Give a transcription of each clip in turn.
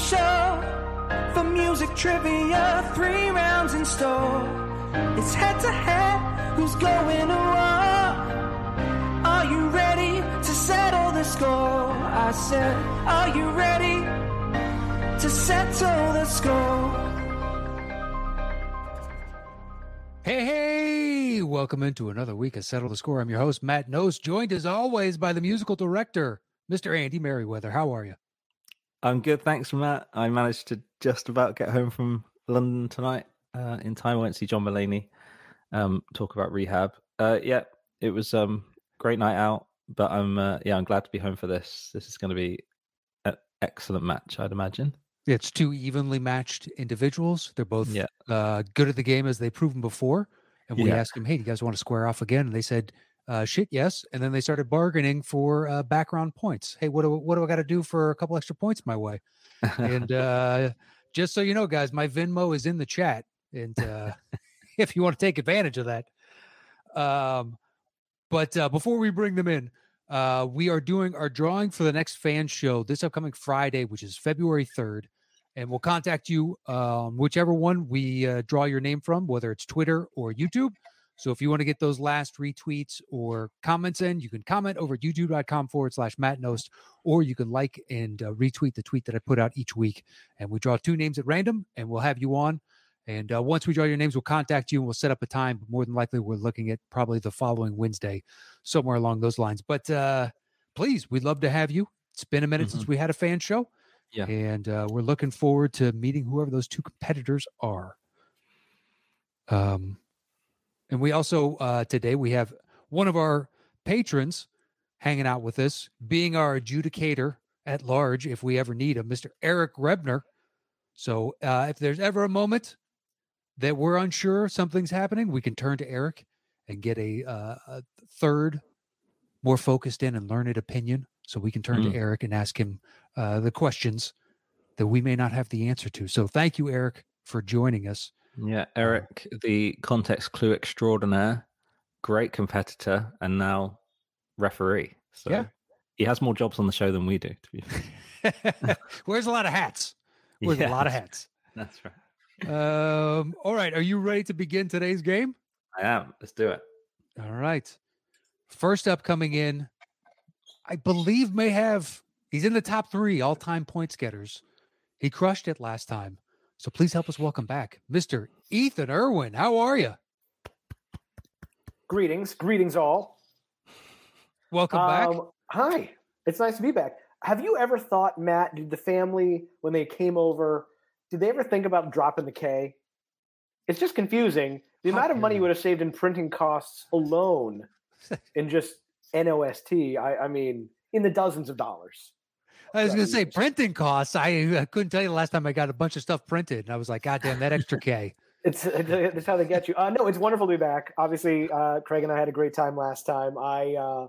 show for music trivia. Three rounds in store. It's head to head. Who's going to war? Are you ready to settle the score? I said, Are you ready to settle the score? Hey, hey, welcome into another week of Settle the Score. I'm your host, Matt Knost, joined as always by the musical director, Mr. Andy Merriweather. How are you? I'm good, thanks, Matt. I managed to just about get home from London tonight uh, in time. I went to see John Mulaney um, talk about rehab. Uh, yeah, it was um great night out, but I'm uh, yeah, I'm glad to be home for this. This is going to be an excellent match, I'd imagine. It's two evenly matched individuals. They're both Yeah. uh, good at the game as they've proven before. And we Yeah. asked them, hey, do you guys want to square off again? And they said, uh, shit, yes. And then they started bargaining for uh, background points. Hey, what do, what do I got to do for a couple extra points my way? and uh, just so you know, guys, my Venmo is in the chat. And uh, if you want to take advantage of that. Um, but uh, before we bring them in, uh, we are doing our drawing for the next fan show this upcoming Friday, which is February 3rd. And we'll contact you, um, whichever one we uh, draw your name from, whether it's Twitter or YouTube. So if you want to get those last retweets or comments in, you can comment over at youtube.com forward slash Matt Knost, or you can like and uh, retweet the tweet that I put out each week. And we draw two names at random and we'll have you on. And uh, once we draw your names, we'll contact you and we'll set up a time. But more than likely, we're looking at probably the following Wednesday, somewhere along those lines. But uh, please, we'd love to have you. It's been a minute since we had a fan show. Yeah. And uh, we're looking forward to meeting whoever those two competitors are. Um, and we also uh, today we have one of our patrons hanging out with us, being our adjudicator at large, if we ever need him, Mr. Eric Rebner. So uh, if there's ever a moment that we're unsure something's happening, we can turn to Eric and get a, uh, a third, more focused in and learned opinion. So we can turn Mm. to Eric and ask him uh, the questions that we may not have the answer to. So thank you, Eric, for joining us. Yeah, Eric, the context clue extraordinaire, great competitor, and now referee. So Yeah. he has more jobs on the show than we do. To be fair. Wears a lot of hats. Wears a lot of hats. That's right. Um, all right. Are you ready to begin today's game? I am. Let's do it. All right. First up coming in, I believe may have he's in the top three all-time points getters. He crushed it last time. So please help us welcome back Mr. Ethan Irwin. How are you? Greetings, greetings all. Welcome back. Um, Hi, it's nice to be back. Have you ever thought, Matt, did the family, when they came over, did they ever think about dropping the K? It's just confusing. The How amount of money you you. would have saved in printing costs alone in just NOST, I, I mean, in the dozens of dollars. I was going to say printing costs. I, I couldn't tell you the last time I got a bunch of stuff printed. And I was like, God damn, that extra K. It's that's how they get you. Uh, no, it's wonderful to be back. Obviously, uh, Craig and I had a great time last time. I uh,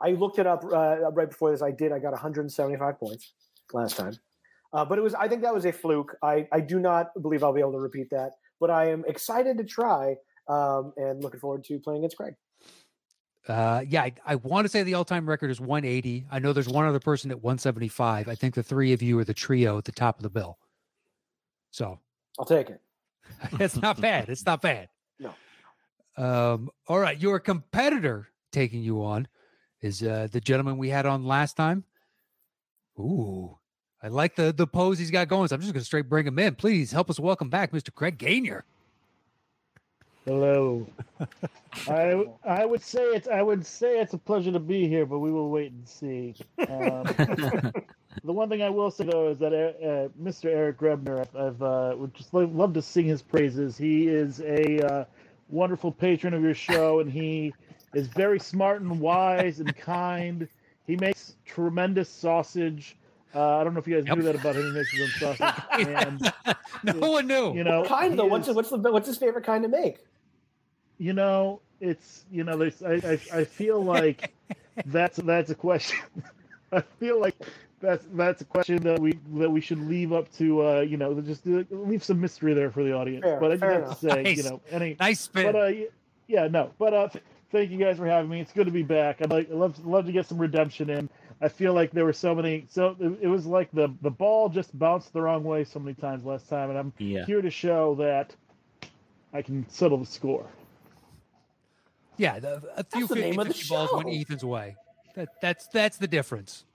I looked it up uh, right before this. I did. I got 175 points last time, uh, but it was. I think that was a fluke. I I do not believe I'll be able to repeat that. But I am excited to try um, and looking forward to playing against Craig. Uh, yeah, I, I want to say the all-time record is 180. I know there's one other person at 175. I think the three of you are the trio at the top of the bill. So I'll take it. it's not bad. It's not bad. No. Um, all right. Your competitor taking you on is uh, the gentleman we had on last time. Ooh, I like the the pose he's got going. So I'm just going to straight bring him in. Please help us welcome back Mr. Craig Gainier. Hello. I I would say it's I would say it's a pleasure to be here, but we will wait and see. Um, the one thing I will say though is that uh, uh, Mr. Eric Grebner, I've, I've uh, would just lo- love to sing his praises. He is a uh, wonderful patron of your show, and he is very smart and wise and kind. He makes tremendous sausage. Uh, I don't know if you guys Yep. knew that about him. He makes his own sausage, and no one knew. you know, What kind though? What's is- what's the what's his favorite kind to make? You know, it's you know, there's I I, I feel like that's that's a question. I feel like that's that's a question that we that we should leave up to uh you know just uh, leave some mystery there for the audience. Fair, but I fair just have to say Nice. you know any nice spin. but uh yeah no but uh th- thank you guys for having me. It's good to be back. I'd like I love love to get some redemption in. I feel like there were so many. So it, it was like the the ball just bounced the wrong way so many times last time, and I'm Yeah. here to show that I can settle the score. Yeah, the, a few the 50, name of the 50 balls went. Ethan's way. That that's that's the difference.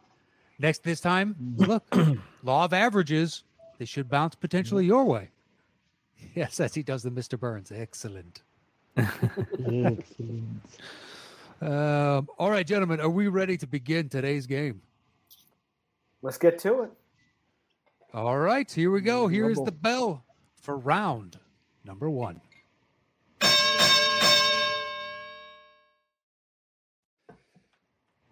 Next this time, look, law of averages, they should bounce potentially your way. Yes, as he does the Mr. Burns. Excellent. Excellent. Um, all right, gentlemen, are we ready to begin today's game? Let's get to it. All right, here we go. Here is Rumble. the bell for round number one.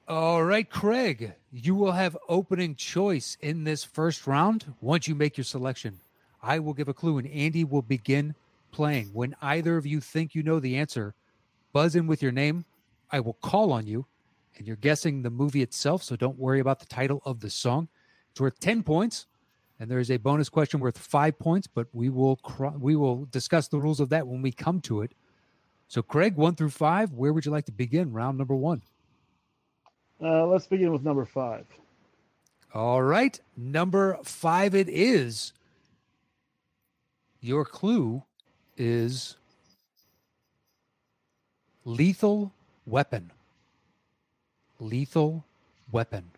All right, Craig, you will have opening choice in this first round once you make your selection. I will give a clue and Andy will begin playing. When either of you think you know the answer, buzz in with your name. I will call on you, and you're guessing the movie itself, so don't worry about the title of the song. It's worth 10 points, and there is a bonus question worth five points, but we will cro- we will discuss the rules of that when we come to it. So, Craig, one through five, where would you like to begin? Round number one. Uh, let's begin with number five. All right, number five it is. Your clue is lethal weapon. Lethal weapon.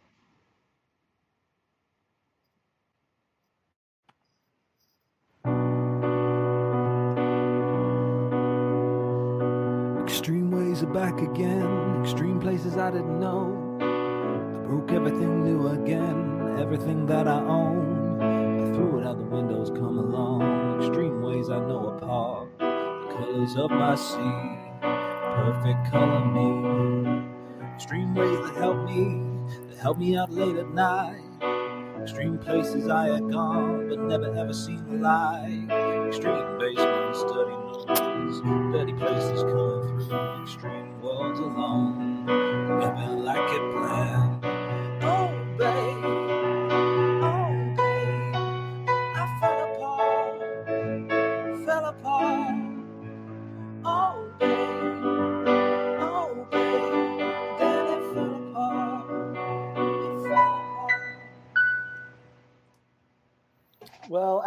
Extreme ways are back again, extreme places I didn't know. Broke everything new again, everything that I own. I threw it out the windows, come along. Extreme ways I know apart, the colors of my sea, perfect color me. Extreme ways that help me, that help me out late at night. Extreme places I had gone, but never ever seen the light. Extreme basement, study noise, dirty places coming through. Extreme worlds alone, never like it planned.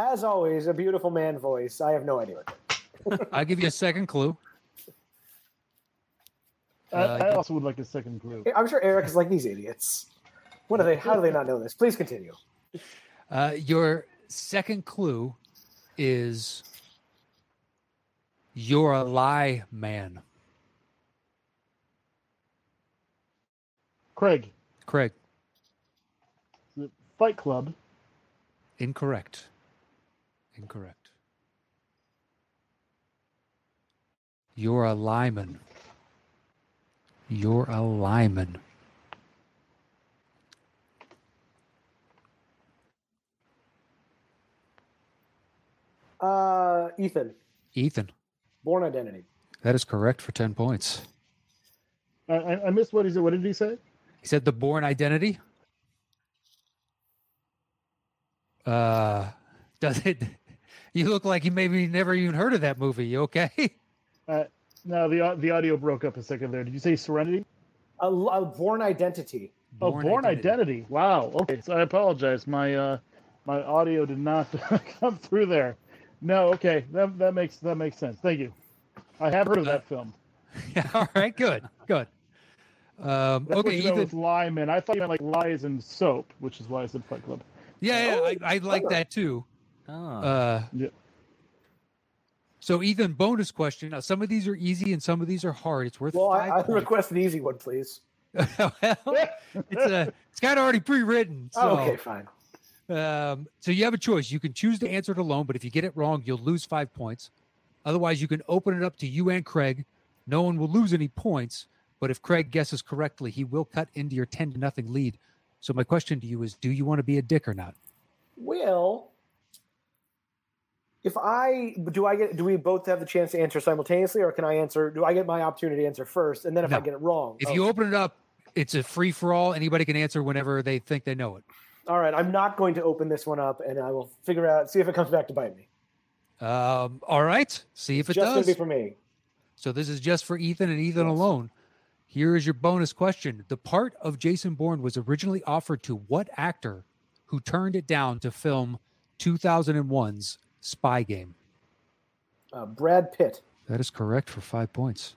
As always, a beautiful man voice. I have no idea. I'll give you a second clue. I, Uh, I also would like a second clue. I'm sure Eric is like these idiots. What are they? How do they not know this? Please continue. Uh, your second clue is you're a lie man. Craig, Craig, Fight Club. incorrect. Incorrect. You're a lineman. You're a lineman. Uh, Ethan, Ethan, Bourne Identity. that is correct for 10 points. I, I I missed what he said. What did he say? He said the Bourne Identity. Uh, does it? You look like you maybe never even heard of that movie. You okay? Uh, no, the the audio broke up a second there. Did you say Serenity? A, a Bourne Identity. oh, Bourne Identity. Wow. Okay, so I apologize. My uh, my audio did not come through there. No. Okay, that that makes that makes sense. Thank you. I have heard of that film. Yeah. All right, good, good. Um, That's okay, what you know with Ethan. lime in. I thought you meant like lies and soap, which is why I said Fight Club. Yeah, yeah, Oh, I, I like that too. Ah, Uh, Yeah. so Ethan, bonus question. Now, some of these are easy and some of these are hard. It's worth Well, I, five I points. request an easy one, please. well, it's a, it's kind of already pre-written. So, Oh, okay, fine. Um, so you have a choice. You can choose to answer it alone, but if you get it wrong, you'll lose five points. Otherwise, you can open it up to you and Craig. No one will lose any points, but if Craig guesses correctly, he will cut into your ten to nothing lead. So my question to you is: Do you want to be a dick or not? Well, if I do, I get. Do we both have the chance to answer simultaneously, or can I answer? Do I get my opportunity to answer first, and then if I get it wrong, If oh, you open it up, it's a free for all. Anybody can answer whenever they think they know it. all right, I'm not going to open this one up, and I will figure out, see if it comes back to bite me. Um, all right. See if it Just does. to be for me. So this is just for Ethan and Ethan Yes. alone. Here is your bonus question. The part of Jason Bourne was originally offered to what actor who turned it down to film 2001's Spy Game? Uh, Brad Pitt. That is correct for five points.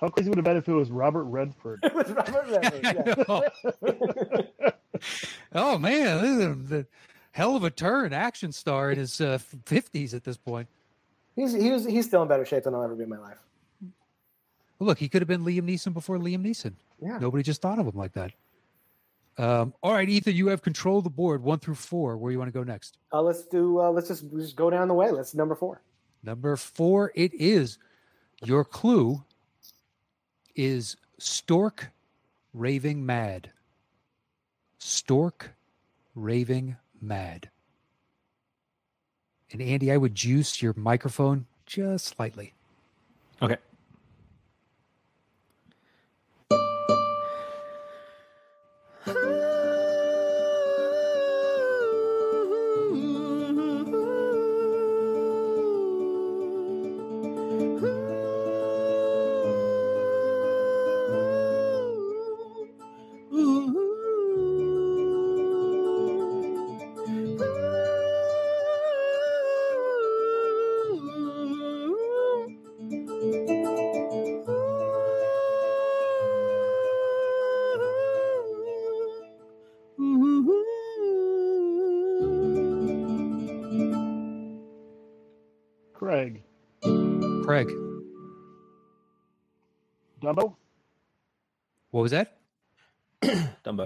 How crazy would it have been if it was Robert Redford? It was Robert Redford, yeah. oh man, this is the hell of a turn! Action star in his uh, 50s at this point. He's he was he's still in better shape than I'll ever be in my life. Well, look, he could have been Liam Neeson before Liam Neeson. Yeah. Nobody just thought of him like that. Um, all right, Ethan, you have control of the board one through four. Where you want to go next? Uh, let's do. Uh, let's just just go down the way. Let's number four. Number four, it is. Your clue is stork raving mad. Stork raving mad. And Andy, I would juice your microphone just slightly. Okay.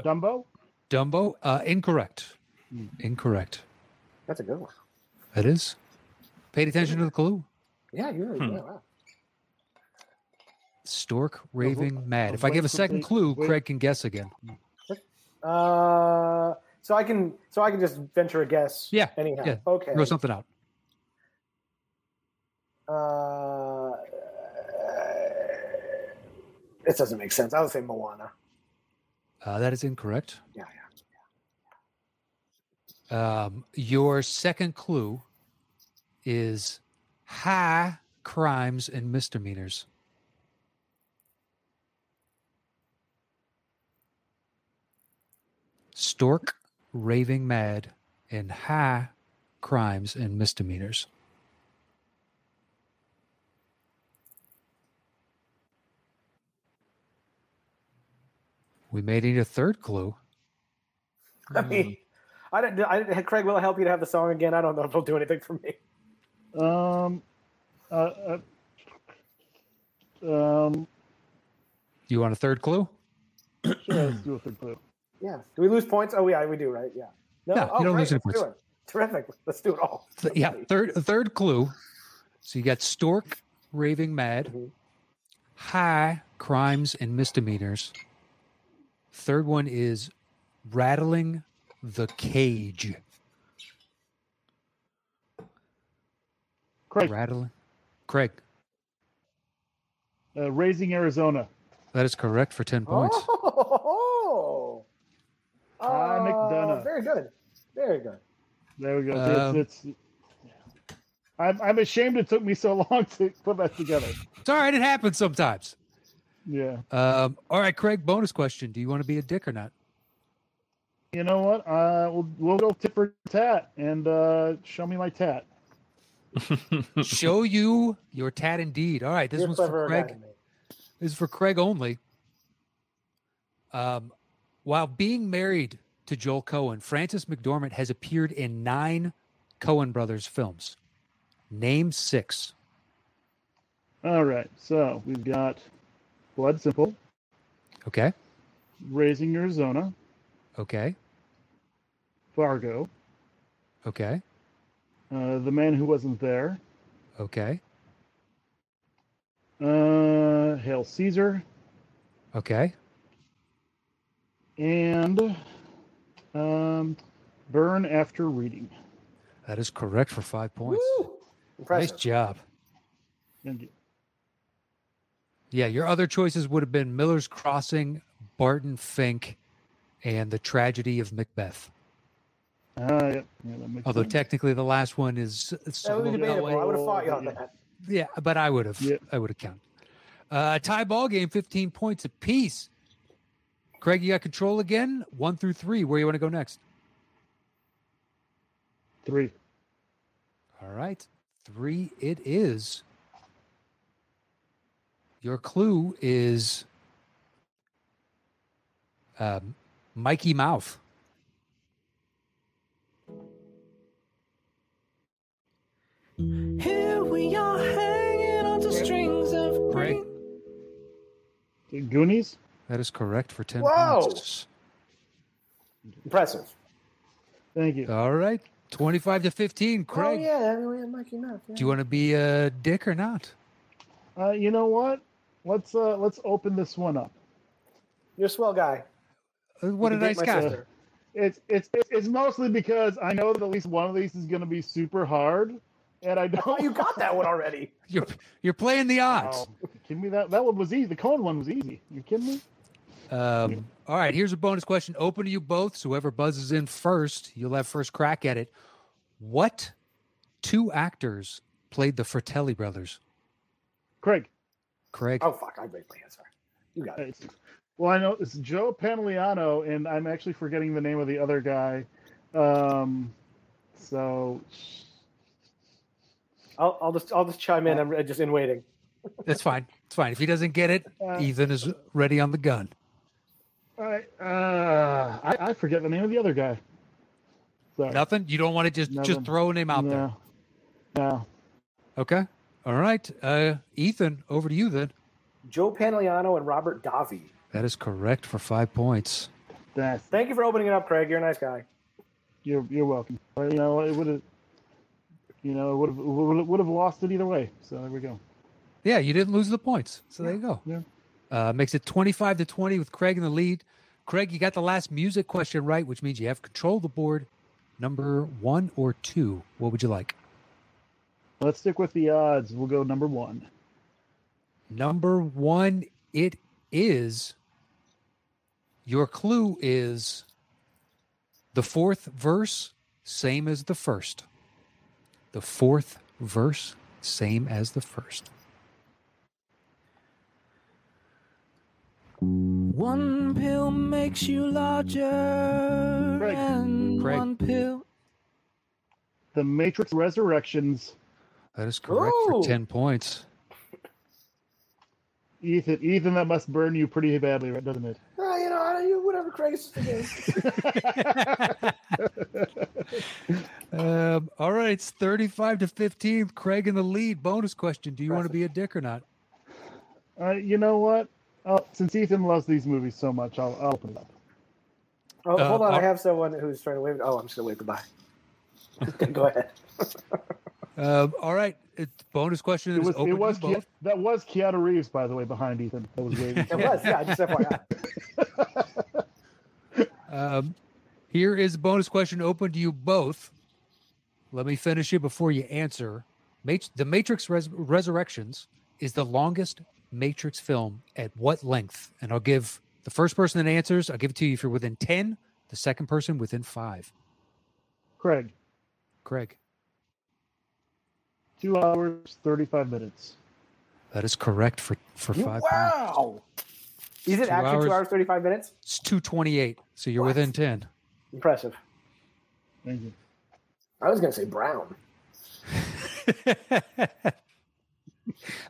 Dumbo. Dumbo? Dumbo? Uh, incorrect. Hmm. Incorrect. That's a good one. That is. Paid attention to the clue. Yeah, you're. Hmm. Yeah, wow. Stork raving mad. I'm If I give a second the- clue, wait. Craig can guess again. Uh, so I can so I can just venture a guess. Yeah, Anyhow. yeah. Okay. Throw something out. Uh, this doesn't make sense. I would say Moana. Uh, that is incorrect. Yeah, Um, your second clue is high crimes and misdemeanors. Stork raving mad and high crimes and misdemeanors. We may need a third clue. I mean, I don't. I Craig, will it help you to have the song again? I don't know if it'll do anything for me. Um, uh, uh, um, You want a third clue? sure, let's do a third clue. Yeah. Do we lose points? Oh, yeah, we do, right? Yeah. No, Yeah, oh, you don't great. lose any Let's do points. Terrific. Let's do it all. Th- yeah, third third clue. So you got Stork raving mad, Mhm. high crimes and misdemeanors. Third one is rattling the cage. Craig, Rattling. Craig, uh, Raising Arizona. that is correct for ten points. Oh. Ah, Uh, McDunnough. Very good. Very good. There we go. Um, it's, it's, I'm, I'm ashamed it took me so long to put that together. It's all right. It happens sometimes. Yeah. Um, all right, Craig. Bonus question: Do you want to be a dick or not? You know what? Uh, we'll, we'll go tit for tat and uh, show me my tat. Show you your tat indeed. All right, this You're one's for Craig. This is for Craig only. Um, while being married to Joel Coen, Frances McDormand has appeared in nine Coen brothers films. Name six. All right. So we've got Blood Simple, Okay. Raising Arizona, Okay. Fargo, Okay. uh, The Man Who Wasn't There, Okay. uh, Hail Caesar, Okay. and um, Burn After Reading. That is correct for five points. Woo! Impressive. Nice job. Thank you. Yeah, your other choices would have been Miller's Crossing, Barton Fink, and The Tragedy of Macbeth. Uh, yeah, yeah, that makes Although sense. technically the last one is it's a That would be debatable. I would have fought you on Yeah. that. Yeah, but I would have. Yeah. I would have counted. Uh, tie ball game, 15 points apiece. Craig, you got control again. One through three. Where you want to go next? Three. All right. Three it is. Your clue is um, Mikey Mouth. Here we are hanging on to strings of Craig. green. Goonies. That is correct for 10 Whoa. points. Impressive. Thank you. All right. 25 to 15. Craig, Oh yeah, we had Mikey Mouse. yeah. do you want to be a dick or not? Uh, you know what? Let's uh let's open this one up. You're a swell guy. Uh, What a You can nice date guy. sister. It's it's it's it's mostly because I know that at least one of these is going to be super hard, and I Oh, don't. you got that one already. You're, you're playing the odds. Oh, kidding me? That that one was easy. The cone one was easy. You kidding me? Um, all right, here's a bonus question open to you both. So whoever buzzes in first, you'll have first crack at it. What two actors played the Fratelli brothers? Craig. Craig. Oh fuck, I break my answer. You got it. Well, I know it's Joe Pantoliano, and I'm actually forgetting the name of the other guy. Um, so I'll, I'll just I'll just chime in. I'm just in waiting. That's fine. It's fine. If he doesn't get it, Uh, Ethan is ready on the gun. I uh, I, I forget the name of the other guy. Sorry. Nothing? You don't want to just just throw a name out there. no. No. Okay. All right. Uh, Ethan, over to you then. Joe Pantoliano and Robert Davi. That is correct for five points. That's Thank you for opening it up, Craig. You're a nice guy. you're you're welcome. But, you know, it would have you know, it would have would have lost it either way. So there we go. Yeah, you didn't lose the points. So there you go. Yeah. Uh, makes it 25 to 20 with Craig in the lead. Craig, you got the last music question right, which means you have control of the board. Number one or two. What would you like? Let's stick with the odds. We'll go number one. Number one, it is. Your clue is the fourth verse, same as the first. The fourth verse, same as the first. One pill makes you larger, Craig. and Craig. one pill. The Matrix Resurrections. That is correct Ooh. for 10 points. Ethan, Ethan, that must burn you pretty badly, right? Doesn't it? Oh, you know, I- you whatever, Craig. It's just a game. Um, all right, it's 35 to 15. Craig in the lead. Bonus question. Do you want to be a dick or not? Uh, you know what? Uh, since Ethan loves these movies so much, I'll, I'll open it up. Oh, Uh, hold on. I I'll- have someone who's trying to wave. Oh, I'm just gonna wave goodbye. Go ahead. Um, all right, it's bonus question. It is was open it was. Ke- that was Keanu Reeves, by the way, behind Ethan. That was waiting. It was, yeah. Just FYI. Um, here is a bonus question open to you both. Let me finish it before you answer. Mat- the Matrix Res- Resurrections is the longest Matrix film at what length? And I'll give the first person that answers, I'll give it to you if you're within 10, the second person within five. Craig, Craig, two hours, 35 minutes. that is correct for, for five points. wow. Is it Two actually hours. two hours thirty five minutes? It's 228, so you're What? within 10. Impressive. Thank you. I was gonna say Brown.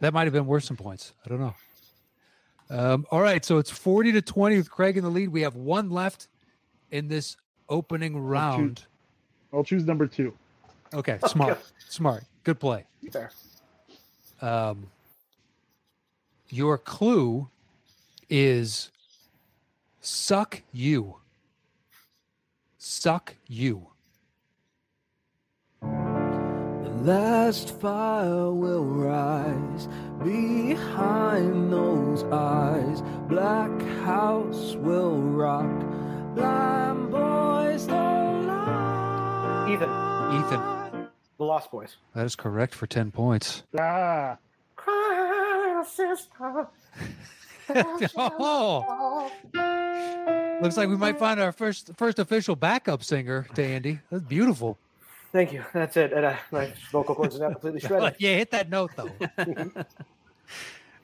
that might have been worth some points. I don't know. Um, all right, so it's 40 to 20 with Craig in the lead. We have one left in this opening round. I'll choose number two. Okay, smart, smart, good play. Fair. Um, your clue is suck you. Suck you. The last fire will rise behind those eyes. Black house will rock. Blind boys don't lie. Ethan, Ethan, The Lost Boys. that is correct for 10 points. Ah, Cry, sister. oh, looks like we might find our first first official backup singer to Andy. That's beautiful. Thank you. That's it. And uh, my vocal cords are now completely shredded. yeah, hit that note though.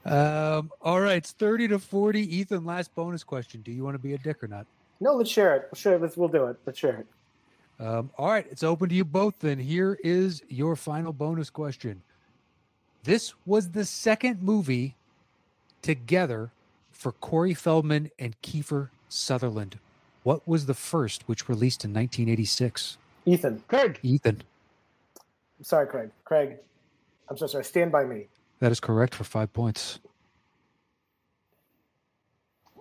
Um, all right, it's 30 to 40. Ethan, last bonus question. Do you want to be a dick or not? No, let's share it. Let's share it. Let's, we'll do it. Let's share it. Um, all right, it's open to you both. Then here is your final bonus question. This was the second movie together for Corey Feldman and Kiefer Sutherland. What was the first, which released in 1986? Ethan. Craig. Ethan, I'm sorry, Craig. Craig. I'm so sorry. Stand by me. that is correct for five points.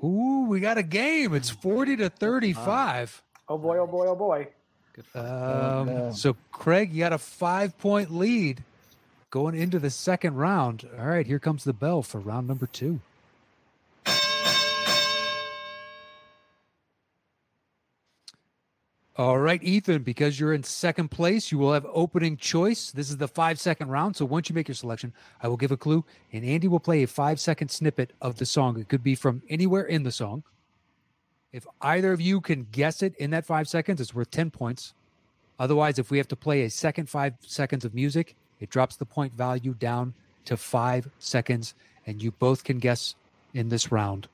Ooh, we got a game. It's 40 to 35. Oh boy, oh boy, oh boy. Good. Um, no. So, Craig, you got a five point lead going into the second round. All right, here comes the bell for round number two. All right, Ethan, because you're in second place, you will have opening choice. This is the five second round. So once you make your selection, I will give a clue, and Andy will play a five second snippet of the song. It could be from anywhere in the song. If either of you can guess it in that five seconds, it's worth 10 points. Otherwise, if we have to play a second five seconds of music, it drops the point value down to five seconds, and you both can guess in this round.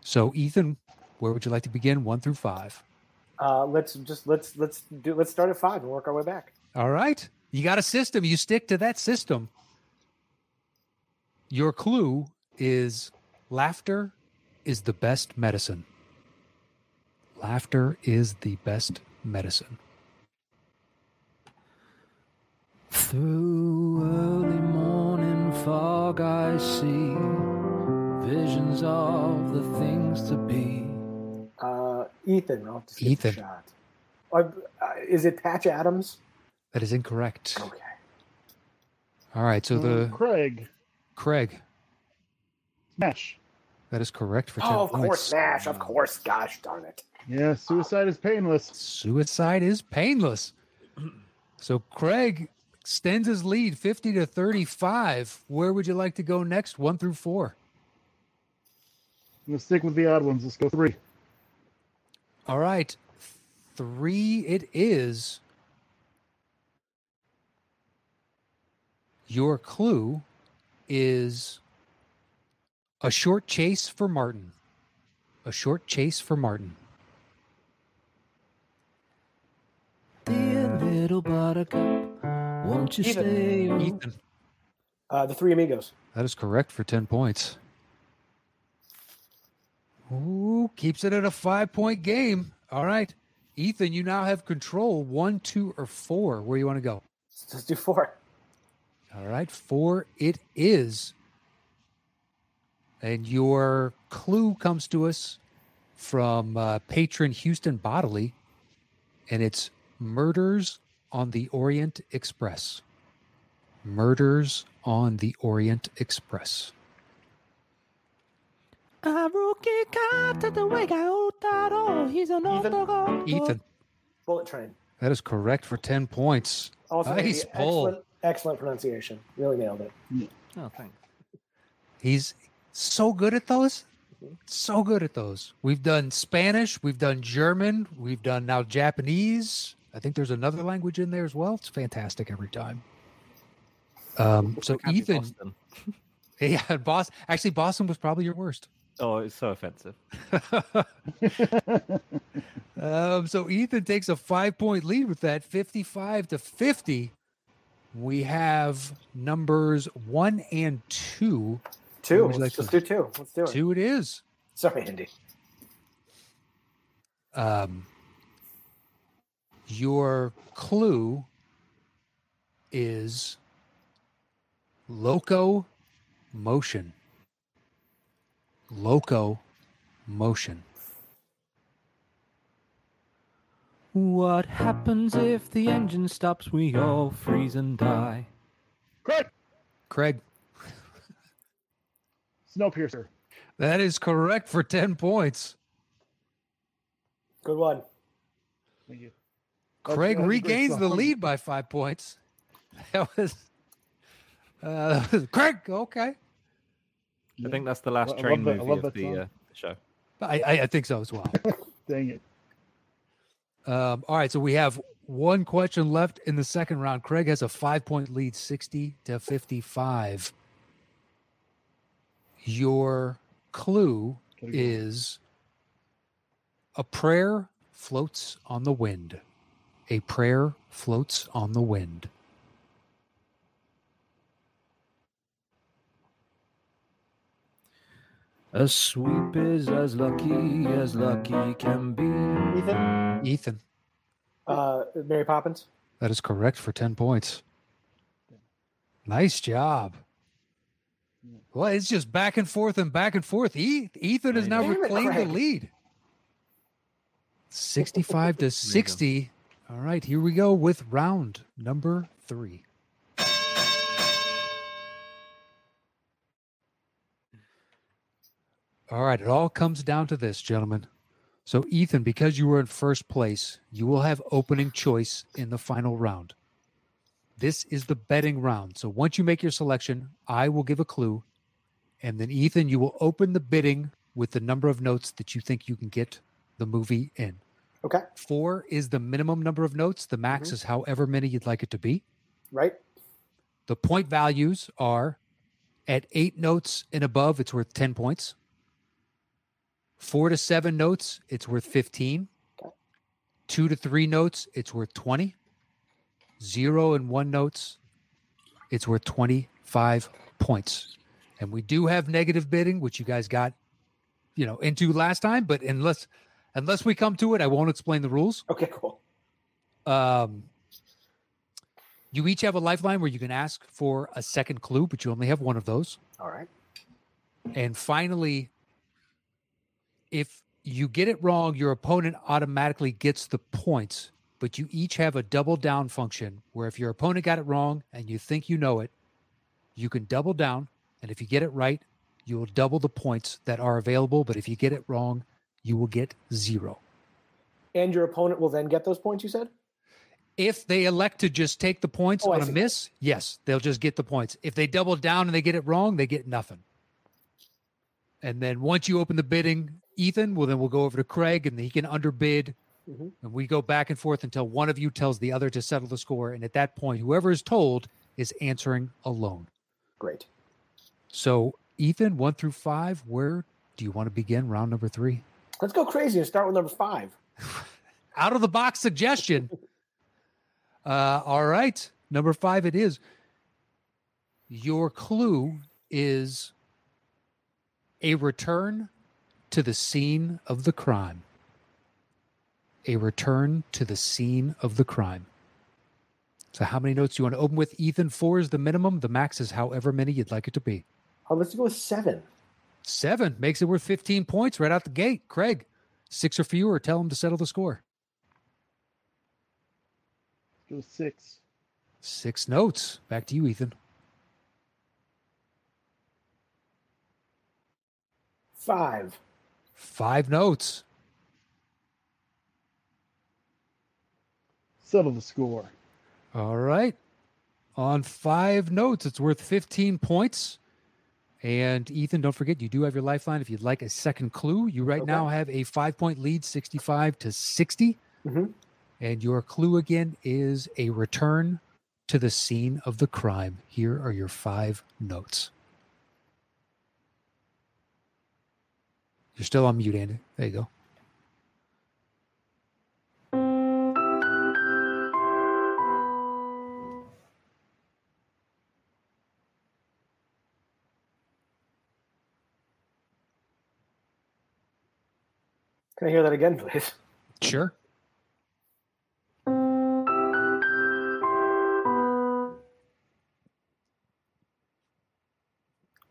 So, Ethan, where would you like to begin? One through five. Uh, let's just let's let's do let's start at five and work our way back. All right. You got a system. You stick to that system. Your clue is laughter is the best medicine. Laughter is the best medicine. Through early morning fog, I see visions of the things to be. Uh, Ethan, I'll just give it a Ethan. shot. Uh, uh, is it Patch Adams? That is incorrect. Okay. All right. So the Um, Craig. Craig, Smash. that is correct for 10 Oh, of points. course, Smash. Of course. Gosh darn it. Yeah, suicide is painless. Suicide is painless. So Craig extends his lead 50 to 35. Where would you like to go next? One through four. I'm gonna stick with the odd ones. Let's go three. All right. Three it is. Your clue is a short chase for Martin. A short chase for Martin. Buttercup, won't you Ethan. stay? a- Ethan. Uh, the Three Amigos. That is correct for 10 points. Ooh, keeps it at a five point game. All right. Ethan, you now have control one, two, or four. Where you want to go? Let's just do four. All right. Four it is. And your clue comes to us from uh, patron Houston Bodily, and it's Murders on the Orient Express. Murders on the Orient Express. Ethan, Bullet Train. that is correct for 10 points. Also, Nice Andy, pull. excellent, excellent pronunciation. Really nailed it. Oh, thanks. He's so good at those. So good at those. We've done Spanish, we've done German, we've done now Japanese. I think there's another language in there as well. It's fantastic every time. Um, so Ethan, Boston. yeah, Boston. Actually, Boston was probably your worst. Oh, it's so offensive. Um, so Ethan takes a five point lead with that 55 to 50. We have numbers one and two. Two. Let's like just to- do two. Let's do it. Two it is. Sorry, Andy. Um, your clue is loco motion. Loco motion. What happens if the engine stops? We all freeze and die. Craig. Craig, Snowpiercer. that is correct for 10 points. Good one. Thank you. Craig that's a great regains the lead by five points. That was uh, Craig. Okay, I think that's the last I love train that- I movie love of the uh, show. I, I, I think so as well. Dang it. Um, all right, so we have one question left in the second round. Craig has a five point lead, 60 to 55. Your clue is a prayer floats on the wind. A prayer floats on the wind. A sweep is as lucky as lucky can be. Ethan, Ethan, uh, Mary Poppins. that is correct for 10 points. Nice job. Well, it's just back and forth and back and forth. E- Ethan has now Damn reclaimed the lead. 65 to 60. All right, here we go with round number three. All right, it all comes down to this, gentlemen. So, Ethan, because you were in first place, you will have opening choice in the final round. This is the betting round. So, once you make your selection, I will give a clue. And then, Ethan, you will open the bidding with the number of notes that you think you can get the movie in. Okay, Four is the minimum number of notes. The max Mhm. is however many you'd like it to be. right. The point values are at eight notes and above, it's worth 10 points. Four to seven notes, it's worth 15. Okay. Two to three notes, it's worth 20. Zero and one notes, it's worth 25 points. And we do have negative bidding, which you guys got, you know, into last time. But unless unless we come to it, I won't explain the rules. Okay, cool. Um, you each have a lifeline where you can ask for a second clue, but you only have one of those. All right. And finally, if you get it wrong, your opponent automatically gets the points, but you each have a double down function where if your opponent got it wrong and you think you know it, you can double down. And if you get it right, you will double the points that are available. But if you get it wrong, you will get zero. And your opponent will then get those points. You said. If they elect to just take the points Oh, on a see. miss, yes, they'll just get the points. If they double down and they get it wrong, they get nothing. And then once you open the bidding, Ethan, well, then we'll go over to Craig and he can underbid. Mhm. And we go back and forth until one of you tells the other to settle the score. And at that point, whoever is told is answering alone. Great. So, Ethan, one through five, where do you want to begin round number three? Let's go crazy and start with number five. out of the box suggestion. uh, all right, number five, it is. Your clue is a return to the scene of the crime. A return to the scene of the crime. So, how many notes do you want to open with? Ethan, four is the minimum. The max is however many you'd like it to be. Oh, let's go with seven. Seven makes it worth 15 points right out the gate. Craig, six or fewer, tell him to settle the score. Go six. Six notes. Back to you, Ethan. Five. Five notes. Settle the score. All right. On five notes, it's worth 15 points. And Ethan, don't forget, you do have your lifeline. If you'd like a second clue, you right Okay. now have a five point lead, 65 to 60. Mhm. And your clue again is a return to the scene of the crime. Here are your five notes. You're still on mute, Andy. There you go. Can I hear that again, please? Sure.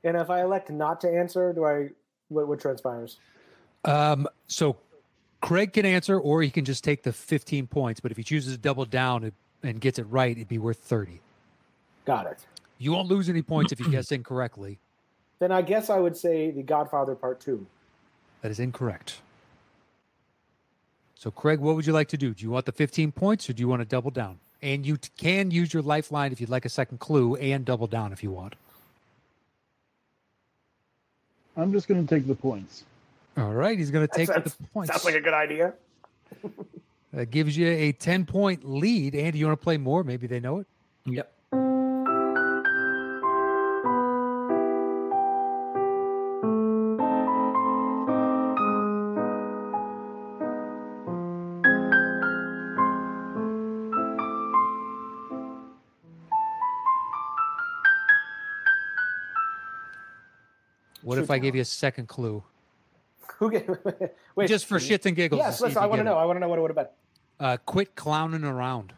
And if I elect not to answer, do I? What, what transpires? Um, so Craig can answer, or he can just take the 15 points. But if he chooses to double down and- gets it right, it'd be worth 30. Got it. You won't lose any points if you guess incorrectly. Then I guess I would say The Godfather Part Two. That is incorrect. So, Craig, what would you like to do? Do you want the 15 points or do you want to double down? And you t- can use your lifeline if you'd like a second clue and double down if you want. I'm just going to take the points. All right, he's going to take the points. Sounds like a good idea. that gives you a 10 point lead. Andy, you want to play more? Maybe they know it. Yep. If I gave you you a second clue? who get wait Just for shits and giggles. Yes, see I want to get it. know. I want to know what it would have been. Uh, quit clowning around.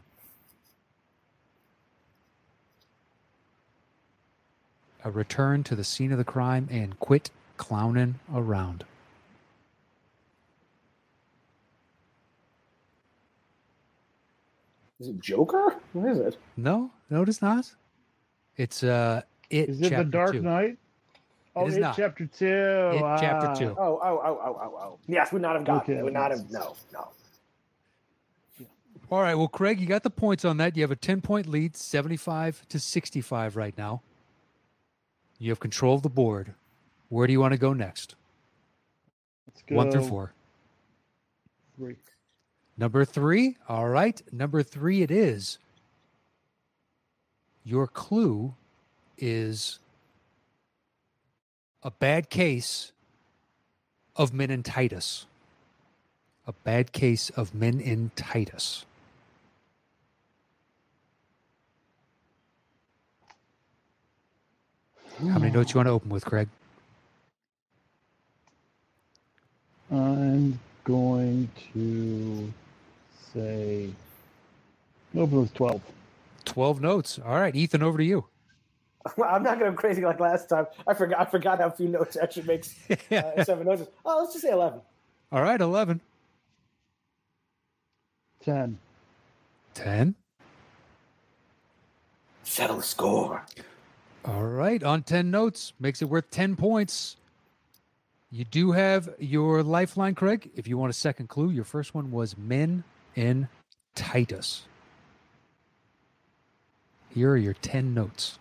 A return to the scene of the crime and quit clowning around. Is it Joker? What is it? No, no, it is not. It's uh, it. Is it the Dark Two. Knight? Oh, is it not. chapter two. It chapter two. Oh, oh, oh, oh, oh, oh. Yes, would not have gotten Okay, it. Would not have. No, no. All right. Well, Craig, you got the points on that. You have a 10 point lead, 75 to 65 right now. You have control of the board. Where do you want to go next? Let's go One through four. Three. Number three. All right. Number three, it is. Your clue is a bad case of meningitis. A bad case of meningitis. How many notes you want to open with, Craig? I'm going to say open with twelve. 12 notes. All right. Ethan, over to you. Well, I'm not going to crazy like last time. I forgot. I forgot how few notes actually makes uh, seven notes. Oh, let's just say eleven. All right. 11. Ten. 10. Settle the score. All right, on 10 notes makes it worth 10 points. You do have your lifeline, Craig. If you want a second clue, your first one was men in Titus. Here are your 10 notes.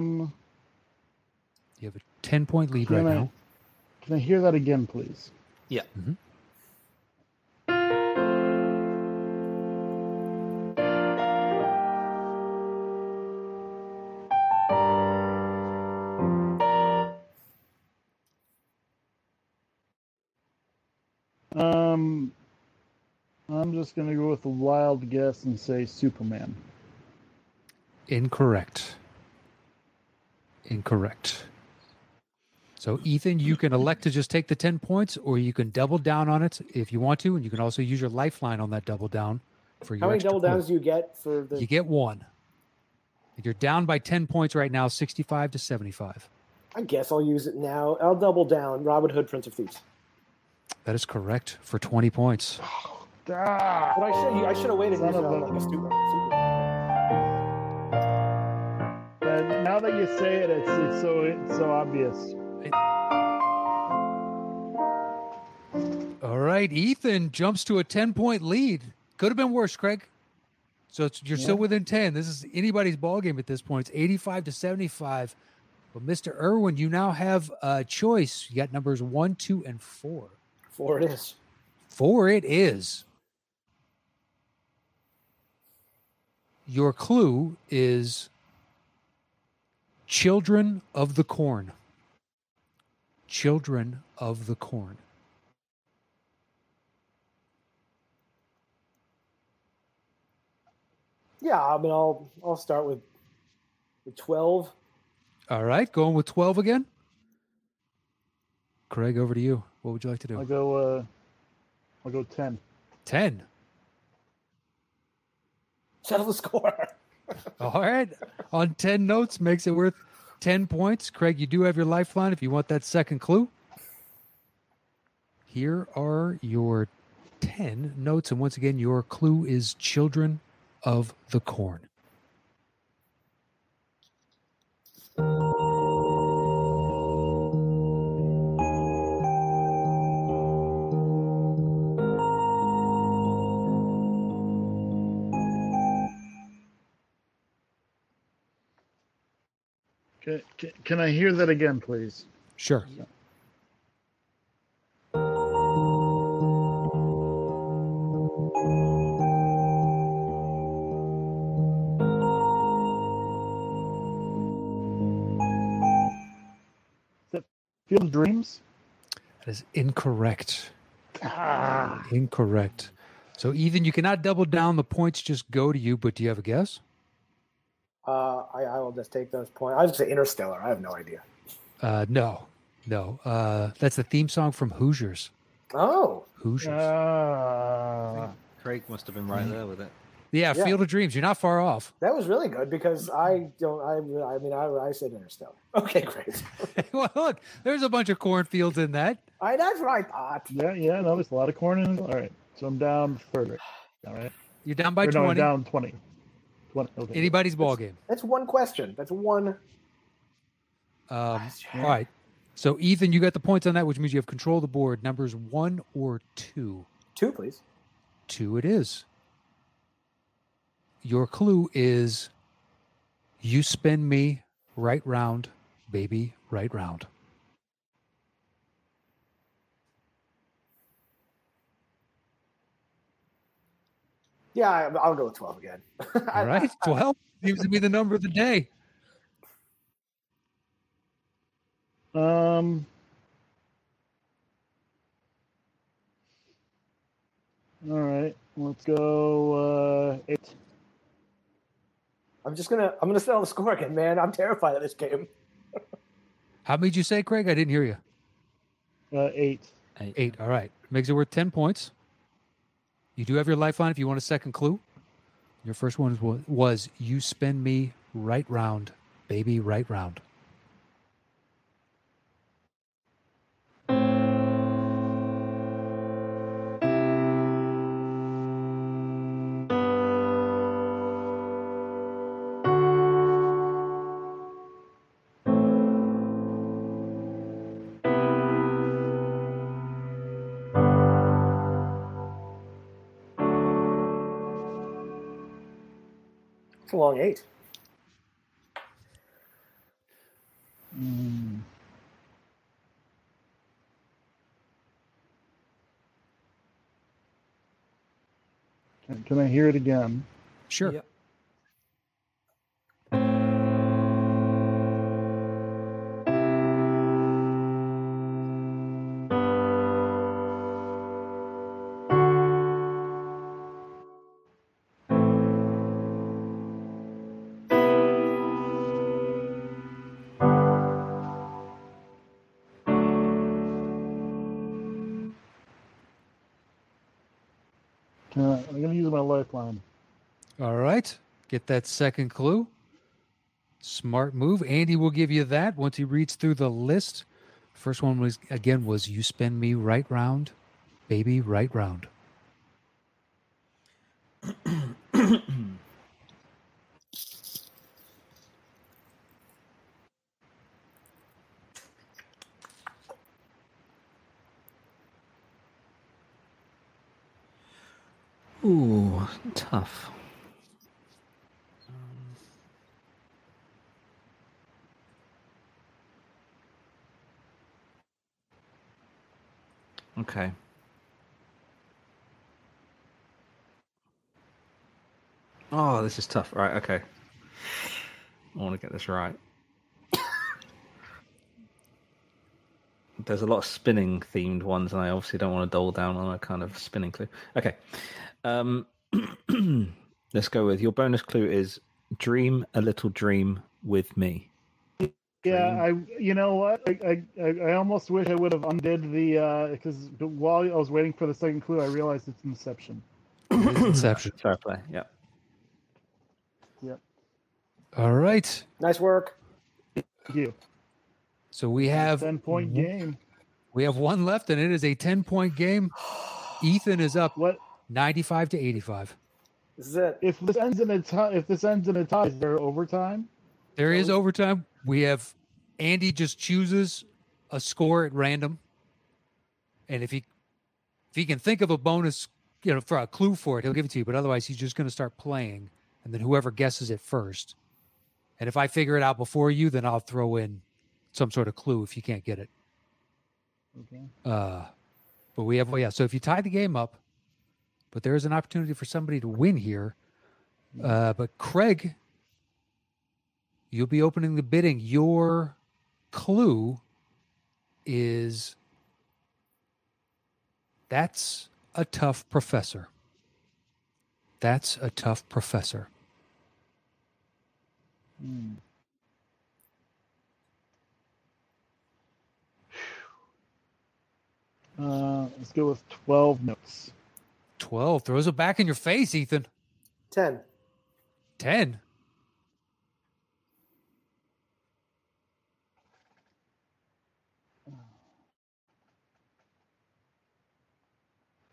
Um, You have a 10 point lead right I- now. can I hear that again, please? Yeah. Um, I'm just gonna go with a wild guess and say Superman. Incorrect. Incorrect. So, Ethan, you can elect to just take the 10 points, or you can double down on it if you want to. And you can also use your lifeline on that double down for your How many double clue. downs do you get for the? You get one. You're down by 10 points right now, 65 to 75. I guess I'll use it now. I'll double down. Robin Hood, Prince of Thieves. That is correct for 20 points. Ah, But I should. I should have waited. Son and used it of on a- like a stupid. but now that you say it, it's, it's so it's so obvious. All right, Ethan jumps to a 10 point lead. Could have been worse, Craig. So it's, you're still within 10. This is anybody's ball game at this point. It's 85 to 75. But Mr. Irwin, you now have a choice. You got numbers one, two, and four. Four it is. Four it is. Your clue is Children of the Corn. Children of the Corn. Yeah, I mean, I'll I'll start with with twelve. All right, going with 12 again. Craig, over to you. What would you like to do? I'll do? go. Uh, I'll go ten. 10. Settle the score. All right. On 10 notes makes it worth 10 points. Craig, you do have your lifeline if you want that second clue. Here are your 10 notes. And once again, your clue is Children of the Corn. Can, I hear that again, please? Sure. Yeah. Field Dreams? That is incorrect. Ah. Incorrect. So, Ethan, you cannot double down. The points just go to you, but do you have a guess? Uh, I, I will just take those points. I was going to say Interstellar. I have no idea. Uh, no, no. Uh, that's the theme song from Hoosiers. Oh, Hoosiers. ah. Craig must have been right there with it. yeah, yeah. Field of Dreams. You're not far off. that was really good because I don't. I, I mean, I, I said Interstellar. Okay, great. well, look, there's a bunch of cornfields in that. I, that's what I thought. Yeah, yeah. No, there's a lot of corn in it. All right, so I'm down further. All right. You're down by Or no, I'm 20. Twenty. Okay. Anybody's ball game. That's one question. That's one. Um, all right. So, Ethan, you got the points on that, which means you have control of the board. Numbers one or two. Two, please. Two it is. Your clue is you spin me right round, baby, right round. Yeah, I, I'll go with twelve again. All right. 12 seems to be the number of the day. Um. All right, let's go uh, eight. I'm just gonna. I'm gonna settle the score again, man. I'm terrified of this game. How many did you say, Craig? I didn't hear you. Uh, eight. Eight. All right. Makes it worth 10 points. You do have your lifeline if you want a second clue. Your first one was, was you spin me right round, baby, right round. Long eight. Mm. Can, can I hear it again? Sure. Yep. Get that second clue. Smart move. Andy will give you that once he reads through the list. First one was again was you spin me right round, baby, right round. Ooh, tough. Okay. Oh, this is tough. Right, okay. I want to get this right. There's a lot of spinning themed ones, and I obviously don't want to dole down on a kind of spinning clue. Okay. Um, let's go with your bonus clue is dream a little dream with me. Yeah, I. You know what? I I, I I almost wish I would have undid the uh, because while I was waiting for the second clue, I realized it's Inception. It is Inception. Fair play. Yeah. All right. Nice work. Thank you. So we have Ten point game. we have one left, and it is a ten point game. Ethan is up What ninety five to eighty five. This is it. if this ends in a tie? If this ends in a tie, is there overtime? There is overtime. We have Andy just chooses a score at random, and if he if he can think of a bonus, you know, for a clue for it, he'll give it to you. But otherwise, he's just going to start playing, and then whoever guesses it first. And if I figure it out before you, then I'll throw in some sort of clue if you can't get it. Okay. Uh, but we have, well, yeah. So if you tie the game up, but there is an opportunity for somebody to win here. Uh, but Craig, you'll be opening the bidding. Your clue is that's a tough professor. That's a tough professor. Hmm. Uh, let's go with 12 notes. 12 throws it back in your face, Ethan. 10. 10.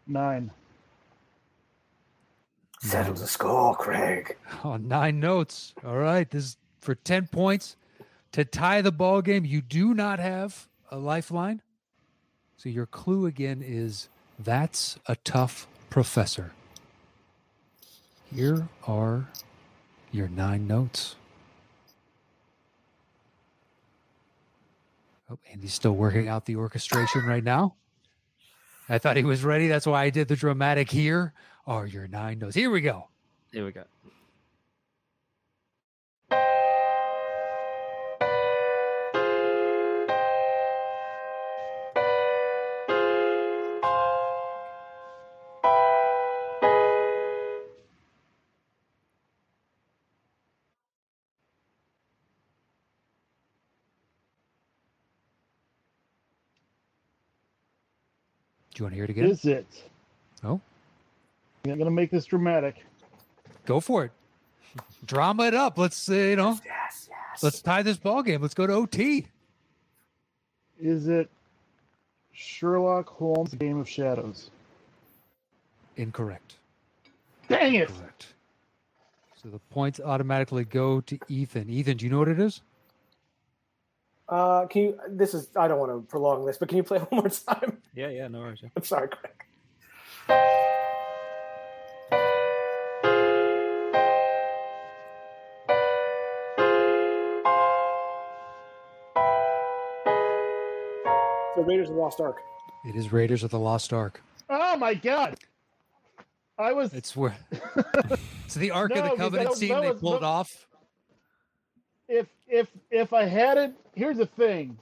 Nine. Settle the score, Craig. Oh, nine notes. All right. This is for 10 points to tie the ball game. You do not have a lifeline. So your clue again is that's a tough professor. Here are your nine notes. Oh, Andy's still working out the orchestration right now. I thought he was ready. That's why I did the dramatic here are your nine notes. Here we go. Here we go. Do you want to hear it again? Is it? Oh. I'm gonna make this dramatic. Go for it. Drama it up. Let's uh, you know. Yes, yes. Let's tie this ball game. Let's go to OT. Is it Sherlock Holmes: Game of Shadows? Incorrect. Dang it! Correct. So the points automatically go to Ethan. Ethan, do you know what it is? Uh, can you? This is. I don't want to prolong this, but can you play one more time? Yeah, yeah, no worries. yeah. I'm sorry, Craig. So Raiders of the Lost Ark. It is Raiders of the Lost Ark. Oh my god! I was It's where it's the Ark No, of the Covenant that was- scene they pulled that- off. If if if I had it. Here's the thing.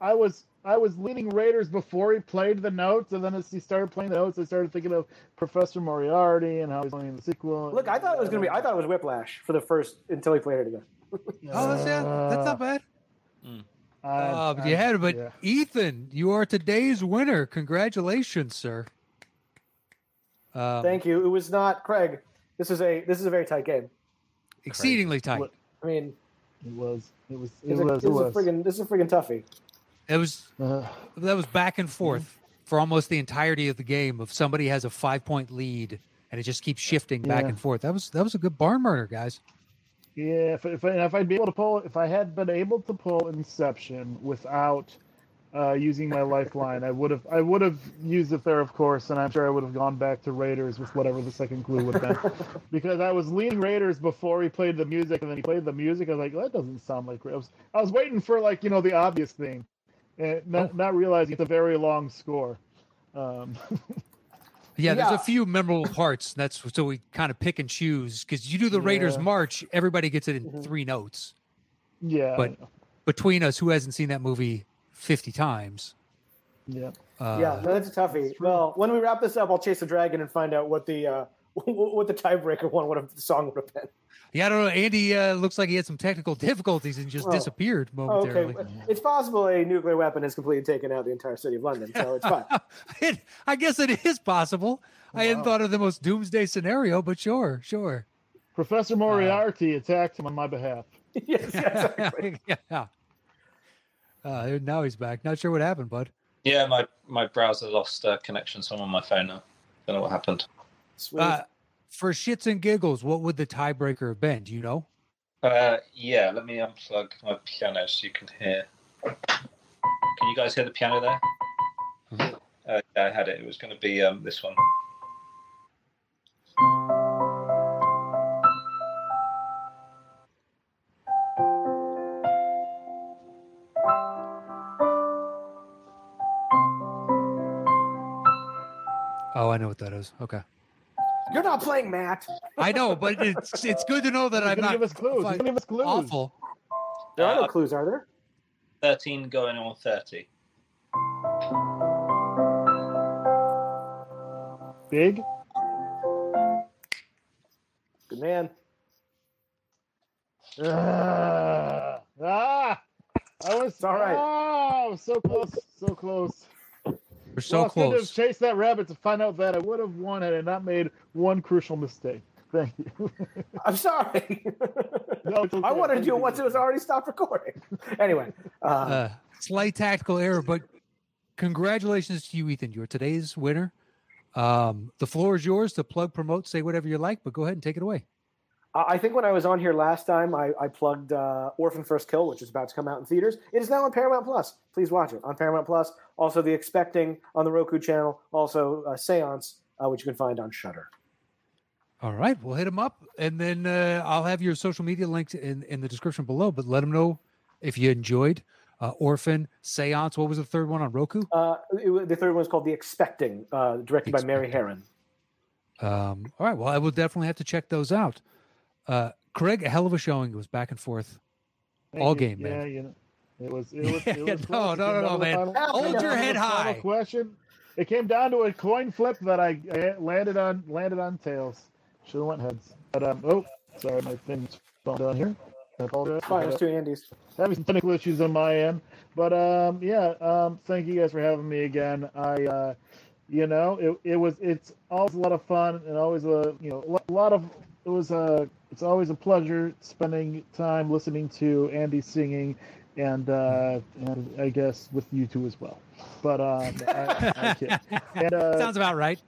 I was I was leaning Raiders before he played the notes, and then as he started playing the notes, I started thinking of Professor Moriarty and how he's playing the sequel. Look, I thought it was gonna be. I thought it was Whiplash for the first until he played it again. Oh, that's, yeah, that's not bad. I, Uh, but you had it. But yeah. Ethan, you are today's winner. Congratulations, sir. Um, Thank you. It was not Craig. This is a this is a very tight game. exceedingly tight. What- I mean, It was. It was. It it's was. this It is a was. friggin' this is a friggin' toughie. It was Uh, that was back and forth for almost the entirety of the game. If somebody has a five point lead and it just keeps shifting back Yeah. and forth, that was that was a good barn murder, guys. yeah. If if, I, if I'd be able to pull, if I had been able to pull Inception without uh, using my lifeline, I would have. I would have used it there, of course, and I'm sure I would have gone back to Raiders with whatever the second clue would have been. because I was leaning Raiders before he played the music, and then he played the music. I was like, that doesn't sound like Raiders. I was waiting for like you know the obvious thing, and not, Oh. not realizing it's a very long score. Um, Yeah, there's Yeah. a few memorable parts. That's so we kind of pick and choose because you do the Raiders Yeah. March, everybody gets it in Mhm. three notes. yeah, But- Between us, who hasn't seen that movie fifty times? yeah. Uh, yeah, no, that's a toughie. That's. Well, when we wrap this up, I'll chase the dragon and find out what the uh, what the tiebreaker one would have the song would have been. yeah. I don't know. Andy uh, looks like he had some technical difficulties and just Oh. disappeared Oh, momentarily. okay, it's possible a nuclear weapon has completely taken out the entire city of London, so it's fine. It- I guess it is possible. I hadn't thought of the most doomsday scenario, but sure, sure. Professor Moriarty attacked him on my behalf. yes, yes, exactly. yeah. Uh, now he's back. Not sure what happened, bud. Yeah, my, my browser lost uh, connection, so I'm on my phone now. Don't know what happened. Sweet. Uh, for shits and giggles, what would the tiebreaker have been? Do you know? Uh, yeah, let me unplug my piano so you can hear. Can you guys hear the piano there? Mhm. Uh, yeah, I had it. It was going to be um, this one. I know what that is. Okay. You're not playing Matt. I know, but it's it's good to know that He's I'm not give us clues. He's fucking give us clues. awful. There are no Uh, clues, are there? 13 going on 30. Big. Good man. Ah, ah, I was It's all right. Oh, so close, so close. We're so well, I could have close. chased that rabbit to find out that I would have won had I not made one crucial mistake. Thank you. I'm sorry. No, it's okay. I wanted to do it once it was already stopped recording. Anyway, uh, Uh, slight tactical error, but congratulations to you, Ethan. You're today's winner. Um, the floor is yours to plug, promote, say whatever you like, but go ahead and take it away. I think when I was on here last time, I, I plugged uh, Orphan First Kill, which is about to come out in theaters. It is now on Paramount Plus. Please watch it on Paramount Plus. Also, The Expecting on the Roku channel. Also, uh, Seance, uh, which you can find on Shudder. All right, we'll hit them up, and then uh, I'll have your social media links in, in the description below. But let them know if you enjoyed uh, Orphan, Seance. What was the third one on Roku? Uh, it the third one is called The Expecting, uh, directed by Mary Expecting. Harron. Um, all right, well, I will definitely have to check those out. Uh, Craig, a hell of a showing. It was back and forth. Thank all you. game, yeah, man. You know, it was. It was. It was no, no, no, no, man. final- Hold your head high. Question. It came down to a coin flip that I, I landed on. Landed on tails. Should have went heads. But um. Oh, sorry, my thing's falling down here. I apologize. Fine, there's two Andes. having some technical issues on my end. But um, yeah, um, thank you guys for having me again. I, uh, you know, it, it was it's always a lot of fun and always a you know a lot of it was a it's always a pleasure spending time listening to Andy singing and uh, and I guess with you two as well. But um, I, I. And, uh, Sounds about right.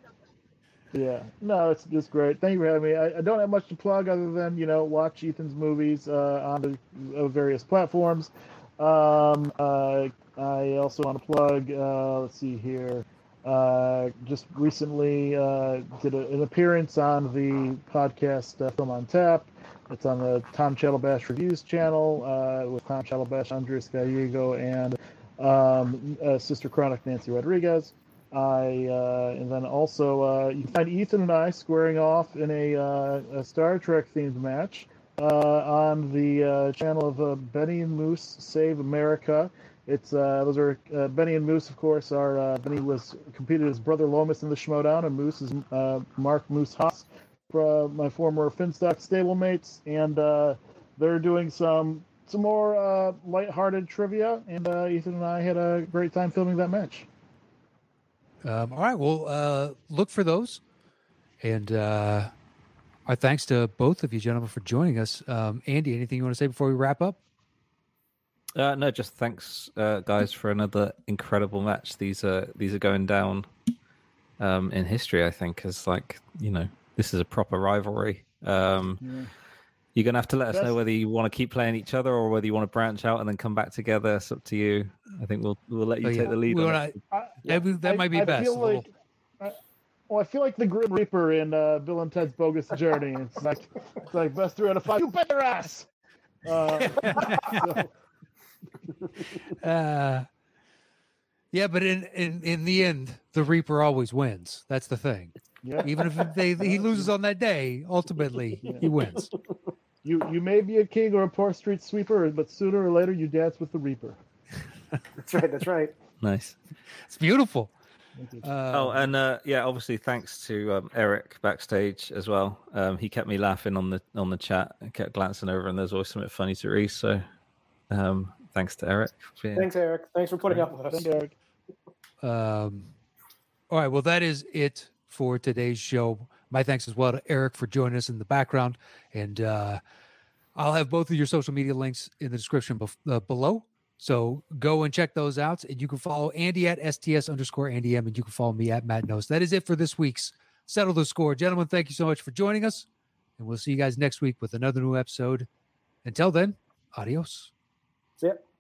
yeah, no, it's just great. Thank you for having me. I, I don't have much to plug other than you know watch Ethan's movies uh, on the uh, various platforms. Um, uh, I also want to plug. Uh, let's see here. Uh, just recently uh, did a, an appearance on the podcast uh, Film on Tap. It's on the Tom Chatalbash Reviews channel uh, with Tom Chatalbash, Andres Gallego, and um, uh, Sister Chronic Nancy Rodriguez. I uh, and then also you find Ethan and I squaring off in a, a Star Trek themed match on the channel of Benny and Moose Save America. It's uh, those are uh, Benny and Moose, of course. Are uh, Benny was competed as brother Lomas in the Schmodown, and Moose is uh, Mark Moose Haas, uh, my former Finstock stablemates, and uh, they're doing some some more uh, lighthearted trivia. And uh, Ethan and I had a great time filming that match. Um, all right. Well, uh, look for those. And uh, our thanks to both of you gentlemen for joining us. Um, Andy, anything you want to say before we wrap up? Uh, no, just thanks, uh, guys, for another incredible match. These are these are going down um, in history, I think, as like you know, this is a proper rivalry. Um, Yeah. You're gonna have to let us Best- know whether you want to keep playing each other or whether you want to branch out and then come back together. It's up to you. I think we'll we'll let you Oh, take the lead. On wanna- I- That, would- that I- might be I best. Feel like, I, well, I feel like the Grim Reaper in uh, Bill and Ted's Bogus Journey. It's like, it's like best three out of five. You better your ass. Uh, so, uh, yeah, but in, in in the end, the Reaper always wins. That's the thing. yeah, Even if they he loses on that day, ultimately he wins. you you may be a king or a poor street sweeper, but sooner or later you dance with the Reaper. That's right. That's right. Nice. It's beautiful. Thank. Uh, Oh, and uh, yeah, obviously thanks to um, Eric backstage as well. Um, he kept me laughing on the on the chat. and kept glancing over, and there's always something funny to read. So, um, thanks to Eric. for being- Thanks, Eric. Thanks for putting up with us. Thank you, Eric. Um, all right. Well, that is it for today's show. My thanks as well to Eric for joining us in the background. And uh, I'll have both of your social media links in the description bef- uh, below. So go and check those out. And you can follow Andy at STS underscore Andy M. And you can follow me at Matt Knost. That is it for this week's Settle the Score. Gentlemen, thank you so much for joining us. And we'll see you guys next week with another new episode. Until then, adios. That's it.